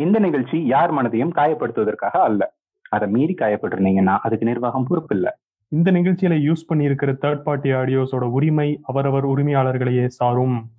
இந்த நிகழ்ச்சி யார் மனதையும் காயப்படுத்துவதற்காக அல்ல. அதை மீறி காயப்பட்டிருந்தீங்கன்னா அதுக்கு நிர்வாகம் பொறுப்பு இல்ல. இந்த நிகழ்ச்சியில யூஸ் பண்ணியிருக்கிற தேர்ட் பார்ட்டி ஆடியோஸோட உரிமை அவரவர் உரிமையாளர்களையே சாரும்.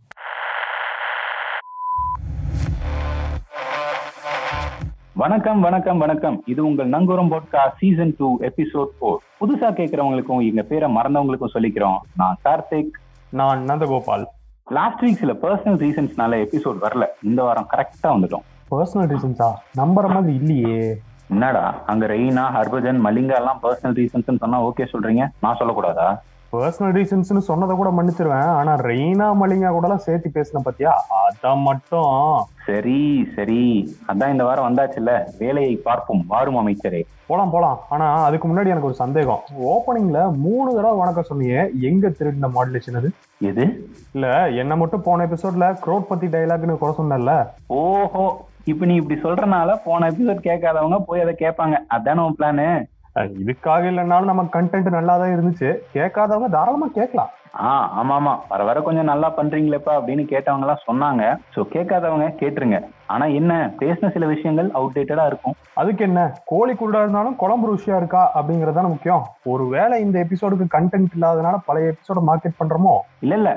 வணக்கம் வணக்கம் வணக்கம். இது உங்கள் Nangooram podcast season two episode four புதுசா கேட்கறவங்களுக்கும் எங்க பேரை மறந்தவங்களுக்கும் சொல்லிக்கிறோம். நான் கார்த்திக். நான் நந்தகோபால். லாஸ்ட் வீக் சில பர்சனல் ரீசன்ஸ்னால எபிசோட் வரல. இந்த வாரம் கரெக்டா வந்துட்டோம். பர்சனல் ரீசன்ஸா நம்புற மாதிரி இல்லையே. என்னடா? அங்க ரெய்னா ஹர்பஜன் மலிங்கா எல்லாம் பர்சனல் ரீசன்ஸ் சொன்னா ஓகே சொல்றீங்க. நான் சொல்லக்கூடாதா? பர்சனல் ரீசன்ஸ்னு சொன்னதை கூட மன்னிச்சிருவேன். ஆனா ரெய்னா மலிங்கா கூட எல்லாம் சேர்த்து பேசின பத்தியா? அதான் மட்டும். சரி சரி. அதான் இந்த வாரம் வந்தாச்சுல்ல. வேலையை பார்ப்போம். வாரும் அமைச்சரே. போலாம் போலாம். ஆனா அதுக்கு முன்னாடி எனக்கு ஒரு சந்தேகம். ஓப்பனிங்ல மூணு தடவை வணக்கம் சொன்னீங்க எங்க திருடின மாடுலேஷன் அது? எது? இல்ல என்ன மட்டும் போன எபிசோட்ல க்ரோட் பத்தி டைலாக்னு குறை சொன்னல ஓஹோ. இப்ப நீ இப்படி சொல்றனால போன எபிசோட் கேட்காதவங்க போய் அதை கேட்பாங்க. அதான உன் பிளானு இதுக்காக இல்லைனாலும் நம்ம கண்டென்ட் நல்லா தான் இருந்துச்சு. கேட்காதவங்க தாராளமா கேட்கலாம். ஆ ஆமா ஆமா வர வர கொஞ்சம் நல்லா பண்றீங்களேப்பா அப்படின்னு கேட்டவங்க எல்லாம் சொன்னாங்க. சோ கேட்காதவங்க கேட்டுருங்க. ஆனா என்ன? பேசின சில விஷயங்கள் அவுடேட்டடா இருக்கும். அதுக்கு என்ன? கோழி குருடா இருந்தாலும் குழம்பு ருசியா இருக்கா அப்படிங்கறது முக்கியம். ஒருவேளை இந்த எபிசோடுக்கு கண்டென்ட் இல்லாதனால பழைய எபிசோட மார்க்கெட் பண்றோமோ? இல்ல இல்ல.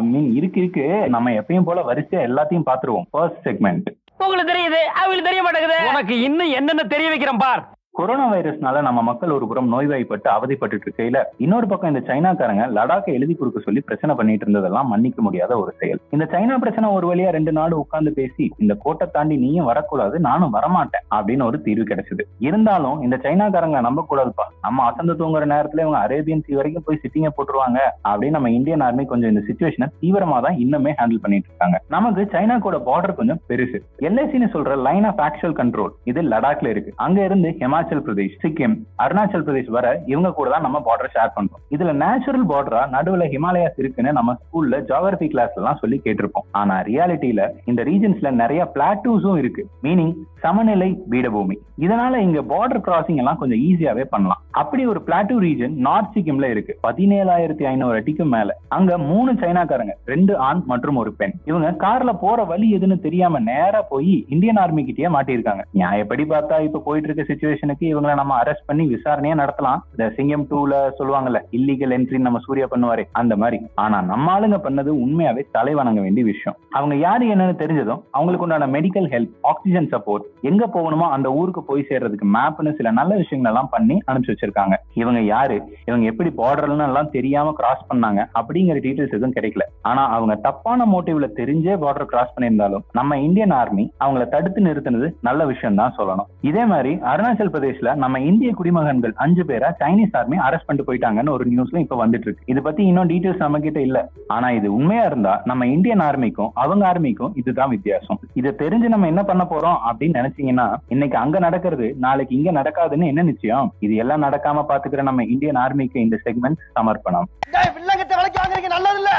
மீன் இருக்கு இருக்கு. நம்ம எப்பயும் போல வரிசையா எல்லாத்தையும் பாத்துருவோம் ஃபர்ஸ்ட் செக்மெண்ட் உங்களுக்கு தெரியுது அவங்களுக்கு தெரிய மாட்டேங்குது. உனக்கு இன்னும் என்னென்ன தெரிய வைக்கிறேன் பார். கொரோனா வைரஸ்னால நம்ம மக்கள் ஒரு புறம் நோய்வாய்ப்பட்டு அவதிப்பட்டு இருக்கையில இன்னொரு பக்கம் இந்த சைனாக்காரங்க லடாக்கை எழுதி கொடுக்க சொல்லி பிரச்சனை பண்ணிட்டு இருந்ததெல்லாம் மன்னிக்க முடியாத ஒரு செயல். இந்த சைனா பிரச்சனை ஒரு வழியா ரெண்டு நாடு உட்கார்ந்து பேசி இந்த கோட்டை தாண்டி நீயும் வரக்கூடாது நானும் வரமாட்டேன் அப்படின்னு ஒரு தீர்வு கிடைச்சது. இருந்தாலும் இந்த சைனாக்காரங்க நம்ப கூடாதுப்பா நம்ம அசந்து தூங்குற நேரத்துல இவங்க அரேபியன் சி வரைக்கும் போய் சிட்டிங்க போட்டுருவாங்க அப்படின்னு நம்ம இந்தியன் ஆர்மி கொஞ்சம் இந்த சுச்சுவேஷனை தீவிரமா தான் இன்னுமே ஹேண்டில் பண்ணிட்டு இருக்காங்க. நமக்கு சைனா கூட பார்டர் கொஞ்சம் பெருசு. எல்ஐசின்னு சொல்ற லைன் ஆஃப் ஆக்சுவல் கண்ட்ரோல் இது லடாக்ல இருக்கு. அங்க இருந்து ஹிமாச்சல் பிரதேஷ் சிக்கிம் அருணாச்சல் பிரதேஷ் வர இவங்க கூட தான் நம்ம பார்டர் ஷேர் பண்றோம். இதுல நேச்சுரல் பார்டரா நடுவுல ஹிமாலயாஸ் இருக்குன்னு நம்ம ஸ்கூல்ல ஜாகிரபி கிளாஸ்ல எல்லாம் சொல்லி கேட்டிருப்போம். ஆனா ரியாலிட்டியில இந்த ரீஜன்ஸ்ல நிறைய பிளாட்டூஸும் இருக்கு. மீனிங் சமநிலை பீடபூமி இதனால இங்க பார்டர் கிராசிங் எல்லாம் கொஞ்சம் ஈஸியாவே பண்ணலாம். அப்படி ஒரு பிளாட்டூ ரீஜன் நார்த் சிக்கிம்ல இருக்கு. பதினேழாயிரத்தி ஐநூறு அடிக்கும் மேல. அங்க மூணு சைனாக்காரங்க ரெண்டு ஆண் மற்றும் ஒரு பெண். இவங்க கார்ல போற வழி எதுன்னு தெரியாம நேரா போய் இந்தியன் ஆர்மி கிட்டயே மாட்டியிருக்காங்க. நியாயப்படி பார்த்தா இப்ப போயிட்டு இருக்க சுச்சுவேஷனுக்கு இவங்களை நம்ம அரெஸ்ட் பண்ணி விசாரணையே நடத்தலாம். இந்த சிங்கம் டூல சொல்லுவாங்கல்ல இல்லீகல் என்ட்ரி நம்ம சூர்யா பண்ணுவாரு அந்த மாதிரி. ஆனா நம்ம ஆளுங்க பண்ணது உண்மையாவே தலை வணங்க வேண்டிய விஷயம். அவங்க யாரு என்னன்னு தெரிஞ்சதும் அவங்களுக்கு உண்டான மெடிக்கல் ஹெல்ப் ஆக்சிஜன் சப்போர்ட் எங்க போகணுமோ அந்த ஊருக்கு போய் சேர்றதுக்கு மேப்னு சில நல்ல விஷயங்கள் எல்லாம் பண்ணி அனுப்பிச்சு வச்சிருக்காங்க. இவங்க யாரு இவங்க எப்படி பார்டர்னு எல்லாம் தெரியாம கிராஸ் பண்ணாங்க அப்படிங்கிற டீடைல்ஸ் எதுவும் கிடைக்கல. ஆனா அவங்க தப்பான மோட்டிவ்ல தெரிஞ்சே பார்டர் கிராஸ் பண்ணியிருந்தாலும் நம்ம இந்தியன் ஆர்மி அவங்கள தடுத்து நிறுத்தினது நல்ல விஷயம் தான் சொல்லணும். இதே மாதிரி அருணாச்சல் பிரதேச பிரதேஷ்ல நம்ம இந்திய குடிமகன்கள் அஞ்சு பேரை சைனீஸ் ஆர்மி அரெஸ்ட் பண்ணிட்டு போயிட்டாங்கன்னு ஒரு நியூஸ்ல இப்ப வந்துட்டு இருக்கு இதை பத்தி இன்னும் டீடைல்ஸ் நம்ம கிட்ட இல்ல. ஆனா இது உண்மையா இருந்தா நம்ம இந்தியன் ஆர்மிக்கும் அவங்க ஆர்மிக்கும் இதுதான் வித்தியாசம். இதை தெரிஞ்சு நம்ம என்ன பண்ண போறோம் அப்படின்னு நினைச்சீங்கன்னா இன்னைக்கு அங்க நடக்கிறது நாளைக்கு இங்க நடக்காதுன்னு என்ன நிச்சயம்? இது எல்லாம் நடக்காம பாத்துக்கிற நம்ம இந்தியன் ஆர்மிக்கு இந்த செக்மெண்ட் சமர்ப்பணம். வில்லங்கத்தை விலைக்கு வாங்குறீங்க நல்லது இல்ல.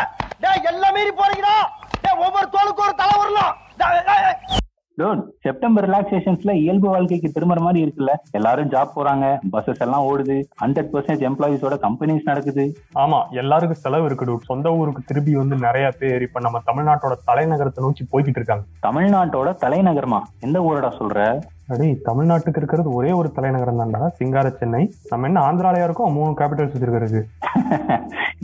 எல்லாமே போறீங்க ஒவ்வொரு தோளுக்கும் ஒரு தலை வரலாம் டோட் செப்டம்பர் ரிலாக்ஸேஷன்ஸ்ல இயல்பு வாழ்க்கைக்கு திரும்புற மாதிரி இருக்குல்ல. எல்லாரும் ஜாப் போறாங்க பஸ்ஸஸ் எல்லாம் ஓடுது ஹண்ட்ரட் பர்சன்ட் எம்ப்ளாயிஸோட கம்பெனிஸ் நடக்குது. ஆமா எல்லாருக்கும் செலவு இருக்கு. சொந்த ஊருக்கு திரும்பி வந்து நிறைய பேர் இப்ப நம்ம தமிழ்நாட்டோட தலைநகரத்தை நோக்கி போய்கிட்டு இருக்காங்க. தமிழ்நாட்டோட தலைநகரமா? எந்த ஊரடா சொல்ற? அடே தமிழ்நாட்டுக்கு இருக்கிறது ஒரே ஒரு தலைநகரம் தான்டா. சிங்கார சென்னை. நம்ம என்ன ஆந்திராலயா இருக்கோம்? மூணு கேபிட்டல்ஸ் வச்சிருக்கிறது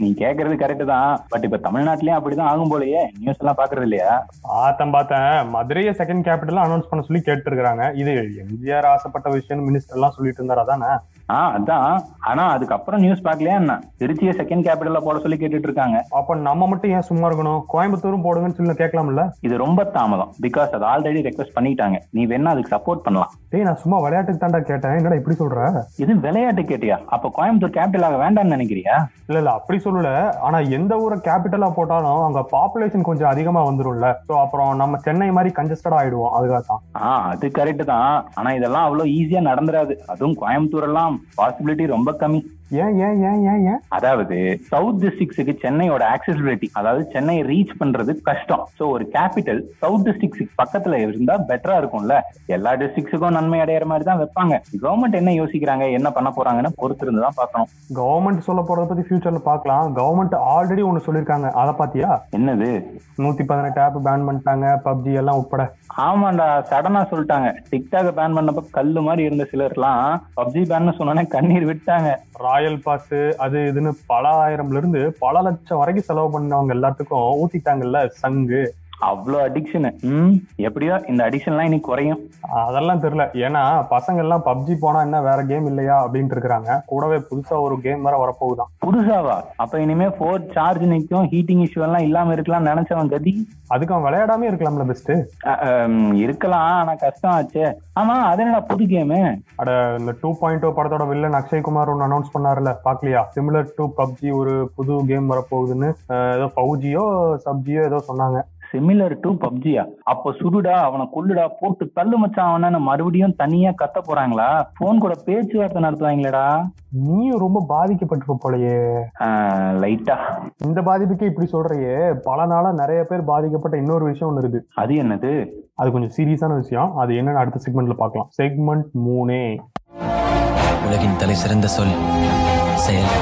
நீ கேக்குறது கரெக்ட் தான். பட் இப்ப தமிழ்நாட்டிலயும் அப்படிதான் ஆகும் போலயே. நியூஸ் எல்லாம் பாக்குறது இல்லையா? பார்த்தேன் பார்த்தேன். மதுரையை செகண்ட் கேபிட்டல் அனௌன்ஸ் பண்ண சொல்லி கேட்டு இருக்காங்க இது எம்ஜிஆர் ஆசைப்பட்ட விஷயம் மினிஸ்டர் எல்லாம் சொல்லிட்டு இருந்தாரா தானே ஆஹ் அதான். ஆனா அதுக்கப்புறம் நியூஸ் பாக்கலையா என்ன? திருச்சியை செகண்ட் கேபிட்டல்ல போட சொல்லி கேட்டுட்டு இருக்காங்க அப்ப நம்ம மட்டும் ஏன் சும்மா இருக்கணும்? கோயம்புத்தூரும் போடுங்கன்னு சொல்லி கேட்கலாம்ல? இது ரொம்ப தாமதம். பிகாஸ் அது ஆல்ரெடி ரெக்வஸ்ட் பண்ணிட்டாங்க. நீ வேணா அதுக்கு சப்போர்ட் பண்ணலாம். டேய் நான் சும்மா விளையாட்டுக்கு தான்டா கேட்டேன். என்னடா இப்படி சொல்ற? இது விளையாட்டு கேட்டியா? அப்ப கோயம்புத்தூர் கேபிட்டல் ஆக வேண்டாம்னு நினைக்கிறியா? இல்ல இல்ல அப்படி சொல்லல. ஆனா எந்த ஊரை கேபிட்டலா போட்டாலும் அங்க பாப்புலேஷன் கொஞ்சம் அதிகமா வந்துரும்ல. சோ அப்புறம் நம்ம சென்னை மாதிரி கன்ஜஸ்டடா ஆயிடுவோம். அதுக்காக தான் ஆஹ் அது கரெக்ட் தான். ஆனா இதெல்லாம் அவ்வளவு ஈஸியா நடந்துராது. அதுவும் கோயம்புத்தூர் எல்லாம் பாசிபிலிட்டி ரொம்ப கம்மி. அதாவது சவுத் டிஸ்ட்ரிக்ஸுக்கு சென்னையோட ஆக்சசிபிலிட்டி அதாவது சென்னை ரீச் பண்றது கஷ்டம். சோ ஒரு கேபிட்டல் சவுத் டிஸ்ட்ரிக்ஸுக்கு பக்கத்துல இருந்தா பெட்டரா இருக்கும்ல? எல்லா டிஸ்ட்ரிக்ஸுக்கும் நன்மை அடையிற மாதிரி தான் வைப்பாங்க. கவர்மெண்ட் என்ன யோசிக்கிறாங்க என்ன பண்ண போறாங்கன்னு பொறுத்து இருந்து தான் பார்க்கணும். கவர்மெண்ட் சொல்ல போறத பத்தி ஃபியூச்சர்ல பார்க்கலாம். கவர்மெண்ட் ஆல்ரெடி ஒன்னு சொல்லிருக்காங்க அதை பாத்தியா என்னது? நூத்தி பதினெட்டு ஆப் பேன் பண்ணிட்டாங்க. பப்ஜி எல்லாம் உட்பட. ஆமாண்டா சடனா சொல்லிட்டாங்க. டிக்டாக் பேன் பண்ணப்ப கல்லு மாதிரி இருந்த சிலர்லாம் பப்ஜி பேன் சொன்னோன்னே கண்ணீர் விட்டாங்க. ராயல் பாஸ் அது இதுன்னு பல ஆயிரம்ல இருந்து பல லட்சம் வரைக்கும் செலவு பண்ணவங்க எல்லாத்துக்கும் ஊத்திட்டாங்கல்ல சங்கு. அவ்வளோ அடிக்ஷனு ம் எப்படியோ இந்த அடிக்ஷன்லாம் இன்னைக்கு குறையும். அதெல்லாம் தெரியல. ஏன்னா பசங்க எல்லாம் பப்ஜி போனா என்ன வேற கேம் இல்லையா அப்படின்ட்டு இருக்காங்க கூடவே புதுசா ஒரு கேம் வேற வரப்போகுதான். புதுசாவா? அப்ப இனிமே போன் சார்ஜ் நிக்கும் ஹீட்டிங் இஷ்யூ எல்லாம் இல்லாம இருக்கலாம்னு நினைச்சவன் கதி. அதுக்கு அவன் விளையாடாம இருக்கலாம்ல பெஸ்ட் இருக்கலாம். ஆனா கஷ்டம் ஆச்சே. ஆமா அது என்னடா புது கேமு அட இந்த டூ பாயிண்ட் படத்தோட வில்லன் அக்ஷய்குமார் ஒன்று அனௌன்ஸ் பண்ணாருல பாக்கலையா? சிமிலர் டு பப்ஜி ஒரு புது கேம் வரப்போகுதுன்னு ஏதோ பவுஜியோ சப்ஜியோ ஏதோ சொன்னாங்க. சிமிலர் டு பப்ஜியா அப்ப சுடுடா அவனை கொல்லுடா போட்டு தள்ளு மச்சான் அவனை மறுபடியும் தனியா கத்த போறாங்களா? போன் கூட பேச்சுவார்த்தை நடத்துவாங்களேடா. நீயும் ரொம்ப பாதிக்கப்பட்டிருக்க போலயே. லைட்டா இந்த பாதிப்புக்கே இப்படி சொல்றியே. பல நாளா நிறைய பேர் பாதிக்கப்பட்ட இன்னொரு விஷயம் ஒன்று இருக்கு. அது என்னது? அது கொஞ்சம் சீரியஸான விஷயம். அது என்னன்னு அடுத்த செக்மெண்ட்ல பார்க்கலாம். செக்மெண்ட் மூணே. உலகின் தலை சிறந்த சொல் செயல்.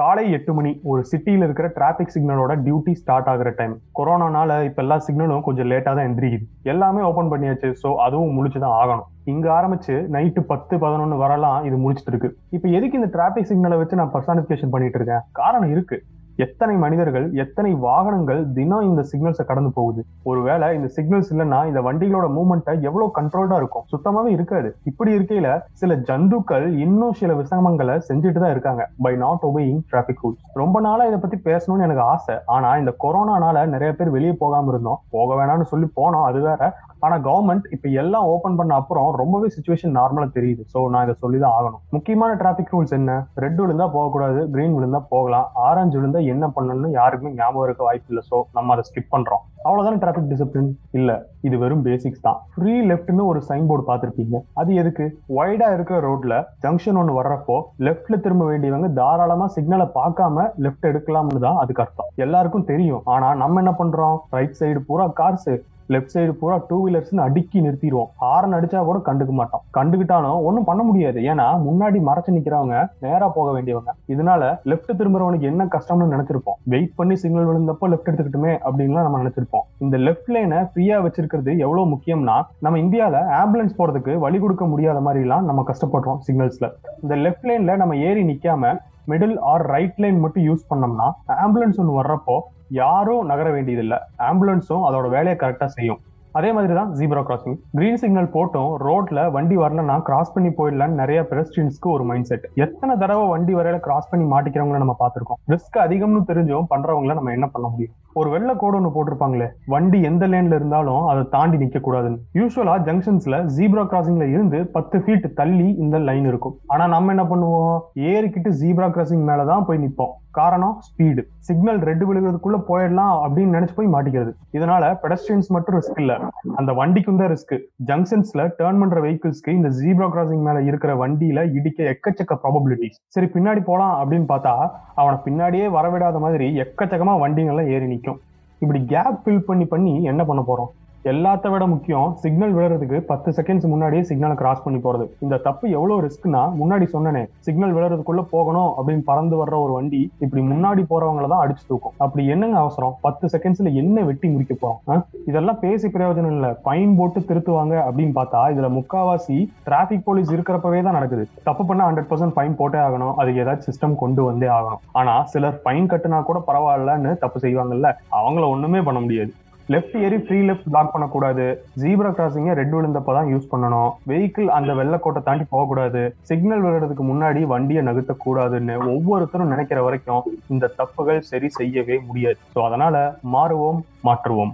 காலை எட்டு மணி ஒரு சிட்டியில் இருக்கிற டிராஃபிக் சிக்னலோட டியூட்டி ஸ்டார்ட் ஆகிற டைம் கொரோனானால இப்ப எல்லா சிக்னலும் கொஞ்சம் லேட்டாக தான் எந்திரிக்குது. எல்லாமே ஓப்பன் பண்ணியாச்சு. ஸோ அதுவும் முழிச்சுதான் ஆகணும். இங்க ஆரம்பிச்சு நைட்டு பத்து பதினொன்னு வரலாம் இது முடிச்சிட்டு இருக்கு. இப்ப எதுக்கு இந்த டிராபிக் சிக்னலை வச்சு நான் பர்சானிபிகேஷன் பண்ணிட்டு இருக்கேன்? காரணம் இருக்கு. எத்தனை மனிதர்கள் எத்தனை வாகனங்கள் தினம் இந்த சிக்னல்ஸை கடந்து போகுது? ஒருவேளை இந்த சிக்னல்ஸ் இல்லைன்னா இந்த வண்டிகளோட மூவ்மெண்ட்டை எவ்வளவு கண்ட்ரோல்டா இருக்கும்? சுத்தமாவே இருக்காது. இப்படி இருக்கையில சில ஜந்துக்கள் இன்னும் சில விசமங்களை செஞ்சுட்டு தான் இருக்காங்க by not obeying traffic rules ரொம்ப நாளா இதை பத்தி பேசணும்னு எனக்கு ஆசை. ஆனா இந்த கொரோனானால நிறைய பேர் வெளியே போகாம இருந்தோம். போக வேணாம்னு சொல்லி போனோம் அது வேற. ஆனா கவர்மெண்ட் இப்ப எல்லாம் ஓபன் பண்ண அப்புறம் ரொம்பவே சுச்சுவேஷன் நார்மலா தெரியுது. சோ நான் இதை சொல்லிதான் ஆகணும். முக்கியமான டிராபிக் ரூல்ஸ் என்ன? ரெட் விழுந்தா போகக்கூடாது கிரீன் விழுந்தா போகலாம். ஆரஞ்சு விழுந்தா என்ன பண்ணணும்னு யாருக்குமே ஞாபகம் இருக்க வாய்ப்பு இல்லை. சோ நம்ம அதை ஸ்கிப் பண்றோம். அவ்வளவுதானே டிராபிக் டிசிப்ளின் இல்ல இது வெறும் பேசிக்ஸ் தான். ஃப்ரீ லெஃப்ட்னு ஒரு சைன் போர்டு பார்த்துருப்பீங்க. அது எதுக்கு? வைடா இருக்கிற ரோட்ல ஜங்ஷன் ஒன்று வர்றப்போ லெஃப்ட்ல திரும்ப வேண்டியவங்க தாராளமா சிக்னலை பார்க்காம லெஃப்ட் எடுக்கலாம்னு தான் அதுக்கு அர்த்தம். எல்லாருக்கும் தெரியும். ஆனா நம்ம என்ன பண்றோம்? ரைட் சைடு பூரா கார்ஸ் லெஃப்ட் சைடு பூரா டூ வீலர்ஸ்னு அடுக்கி நிறுத்திடுவோம் ஹாரன் அடிச்சா கூட கண்டுக்க மாட்டோம். கண்டுக்கிட்டாலும் ஒன்றும் பண்ண முடியாது. ஏன்னா முன்னாடி மறைச்சு நிக்கிறவங்க நேரா போக வேண்டியவங்க. இதனால லெஃப்ட் திரும்புறவனுக்கு என்ன கஷ்டம்னு நினைச்சிருப்போம். வெயிட் பண்ணி சிக்னல் விழுந்தப்போ லெஃப்ட் எடுத்துக்கிட்டுமே அப்படின்லாம் நம்ம நினைச்சிருப்போம். இந்த லெஃப்ட் லைனை ஃப்ரீயா வச்சிருக்கிறது எவ்வளவு முக்கியம்னா நம்ம இந்தியால ஆம்புலன்ஸ் போறதுக்கு வழி கொடுக்க முடியாத மாதிரி எல்லாம் நம்ம கஷ்டப்படுறோம் சிக்னல்ஸ்ல இந்த லெஃப்ட் லைன்ல நம்ம ஏறி நிக்காம மிடில் ஆர் ரைட் லைன் மட்டும் யூஸ் பண்ணோம்னா ஆம்புலன்ஸ் ஒன்று வர்றப்போ யாரும் நகர வேண்டியதில்லை. ஆம்புலன்ஸும் அதோட வேலையை கரெக்டாக செய்யும். அதே மாதிரி தான் ஜீப்ரா கிராசிங் கிரீன் சிக்னல் போட்டும் ரோட்ல வண்டி வரலன்னா கிராஸ் பண்ணி போயிடலான்னு நிறைய பெடஸ்ட்ரியன்ஸ்க்கு ஒரு மைண்ட் செட் எத்தனை தடவை வண்டி வரையில கிராஸ் பண்ணி மாட்டிக்கிறவங்கள நம்ம பார்த்துருக்கோம். ரிஸ்க் அதிகம்னு தெரிஞ்சும் பண்றவங்கள நம்ம என்ன பண்ண முடியும்? ஒரு வெள்ளை கோடு ஒன்று போட்டிருப்பாங்களே வண்டி எந்த லேன்ல இருந்தாலும் அதை தாண்டி நிக்க கூடாதுன்னு யூஸ்வலா ஜங்ஷன்ஸ்ல ஜீப்ரா கிராசிங்ல இருந்து பத்து ஃபீட் தள்ளி இந்த லைன் இருக்கும். ஆனா நம்ம என்ன பண்ணுவோம்? ஏறிக்கிட்டு ஜீப்ரா கிராசிங் மேலதான் போய் நிப்போம். காரணம் ஸ்பீடு சிக்னல் ரெட் விழுகிறதுக்குள்ள போயிடலாம் அப்படின்னு நினைச்சு போய் மாட்டிக்கிறது. இதனால பெடஸ்ட்ரியன்ஸ் மட்டும் ரிஸ்க் இல்ல. அந்த வண்டிக்கும் தான் ரிஸ்க் ஜங்ஷன்ஸ்ல டேர்ன் பண்ற வெஹிக்கிள்ஸ்க்கு இந்த ஜீப்ரா கிராசிங் மேல இருக்கிற வண்டியில இடிக்க எக்கச்சக்க ப்ராபபிலிட்டிஸ் சரி பின்னாடி போலாம் அப்படின்னு பார்த்தா அவனை பின்னாடியே வரவிடாத மாதிரி எக்கச்சக்கமா வண்டிங்கெல்லாம் ஏறி நிற்கும் இப்படி கேப் ஃபில் பண்ணி பண்ணி என்ன பண்ண போறோம்? எல்லாத்த விட முக்கியம் சிக்னல் விழுறதுக்கு பத்து செகண்ட்ஸ் முன்னாடியே சிக்னலை கிராஸ் பண்ணி போறது. இந்த தப்பு எவ்வளவு ரிஸ்க்னா முன்னாடி சொன்னனே சிக்னல் விழுறதுக்குள்ள போகணும் அப்படின்னு பறந்து வர்ற ஒரு வண்டி இப்படி முன்னாடி போறவங்கள தான் அடிச்சு தூக்கும். அப்படி என்னங்க அவசரம்? பத்து செகண்ட்ஸ்ல என்ன வெட்டி முடிக்க போறோம்? இதெல்லாம் பேசி பிரயோஜனம் இல்ல. பைன் போட்டு திருத்துவாங்க அப்படின்னு பார்த்தா இதுல முக்காவாசி டிராபிக் போலீஸ் இருக்கிறப்பவே தான் நடக்குது. தப்பு பண்ண ஹண்ட்ரட் பர்சன்ட் ஃபைன் போட்டே ஆகணும். அதுக்கு ஏதாச்சும் சிஸ்டம் கொண்டு வந்தே ஆகணும். ஆனா சிலர் ஃபைன் கட்டுனா கூட பரவாயில்லன்னு தப்பு செய்வாங்கல்ல. அவங்கள ஒண்ணுமே பண்ண முடியாது. லெஃப்ட் ஏறி ஃப்ரீ லெஃப்ட் பிளாக் பண்ணக்கூடாது. ஜீப்ரா கிராசிங்க ரெட் விழுந்தப்ப தான் யூஸ் பண்ணணும். வெஹிக்கிள் அந்த வெள்ளக்கோட்டை தாண்டி போகக்கூடாது. சிக்னல் விழுறதுக்கு முன்னாடி வண்டியை நகர்த்த கூடாதுன்னு ஒவ்வொருத்தரும் நினைக்கிற வரைக்கும் இந்த தப்புகள் சரி செய்யவே முடியாது. ஸோ அதனால மாறுவோம் மாற்றுவோம்.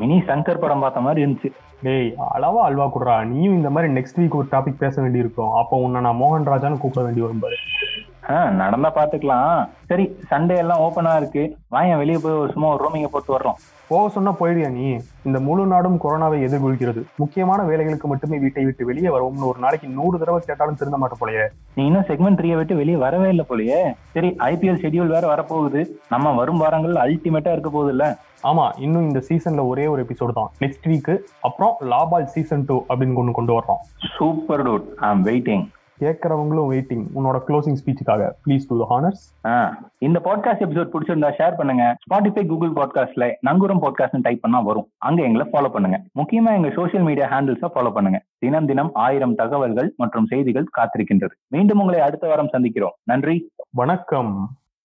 மினி சங்கர் படம் பார்த்த மாதிரி இருந்துச்சு. டேய் அளவா அல்வா குடுறா. நீயும் இந்த மாதிரி நெக்ஸ்ட் வீக் ஒரு டாபிக் பேச வேண்டியிருக்கும். அப்போ உன்னை நான் மோகன் ராஜான்னு கூப்பிட வேண்டி வரும் பாரு. ஆ, நடந்தா பாத்துக்கலாம். சரி சண்டே எல்லாம் ஓப்பனா இருக்கு. வாயன் வெளியே போய் ஒரு சும்மா ஒரு ரூமிங்க போட்டு வர்றோம். போக சொன்னா போயிடுயா நீ? இந்த முழு நாடும் கொரோனாவை எதிர்கொள்கிறது. முக்கியமான வேலைகளுக்கு மட்டுமே வீட்டை விட்டு வெளியே வருவோம்னு ஒரு நாளைக்கு நூறு தடவை கேட்டாலும் திருந்த மாட்டோம் போலயே. நீ இன்னும் செக்மெண்ட் த்ரீயை விட்டு வெளியே வரவே இல்லை போலயே. சரி ஐபிஎல் ஷெட்யூல் வேற வரப்போகுது. நம்ம வரும் வாரங்கள் அல்டிமேட்டா இருக்க போகுது இல்ல ஆமா இன்னும் இந்த சீசன்ல ஒரே ஒரு எபிசோடு தான். நெக்ஸ்ட் வீக் அப்புறம் லாபால் சீசன் டூ அப்படின்னு ஒன்று கொண்டு வர்றோம். சூப்பர் டூட் ஐ வெயிட்டிங் கேட்கறவங்களும் வெயிட்டிங் உன்னோட க்ளோசிங் ஸ்பீச்சுக்காக ப்ளீஸ் டு ஹானர்ஸ் இந்த பாட்காஸ்ட் எபிசோட் பிடிச்சிருந்தா ஷேர் பண்ணுங்க. ஸ்பாட்டிஃபை கூகுள் பாட்காஸ்ட்ல நங்குரம் பாட்காஸ்ட் டைப் பண்ணா வரும். அங்க எங்களை ஃபாலோ பண்ணுங்க. முக்கியமா எங்க சோஷியல் மீடியா ஹேண்டில்ஸை ஃபாலோ பண்ணுங்க. தினம் தினம் ஆயிரம் தகவல்கள் மற்றும் செய்திகள் காத்திருக்கின்றது. மீண்டும் உங்களை அடுத்த வாரம் சந்திக்கிறோம். நன்றி. வணக்கம்.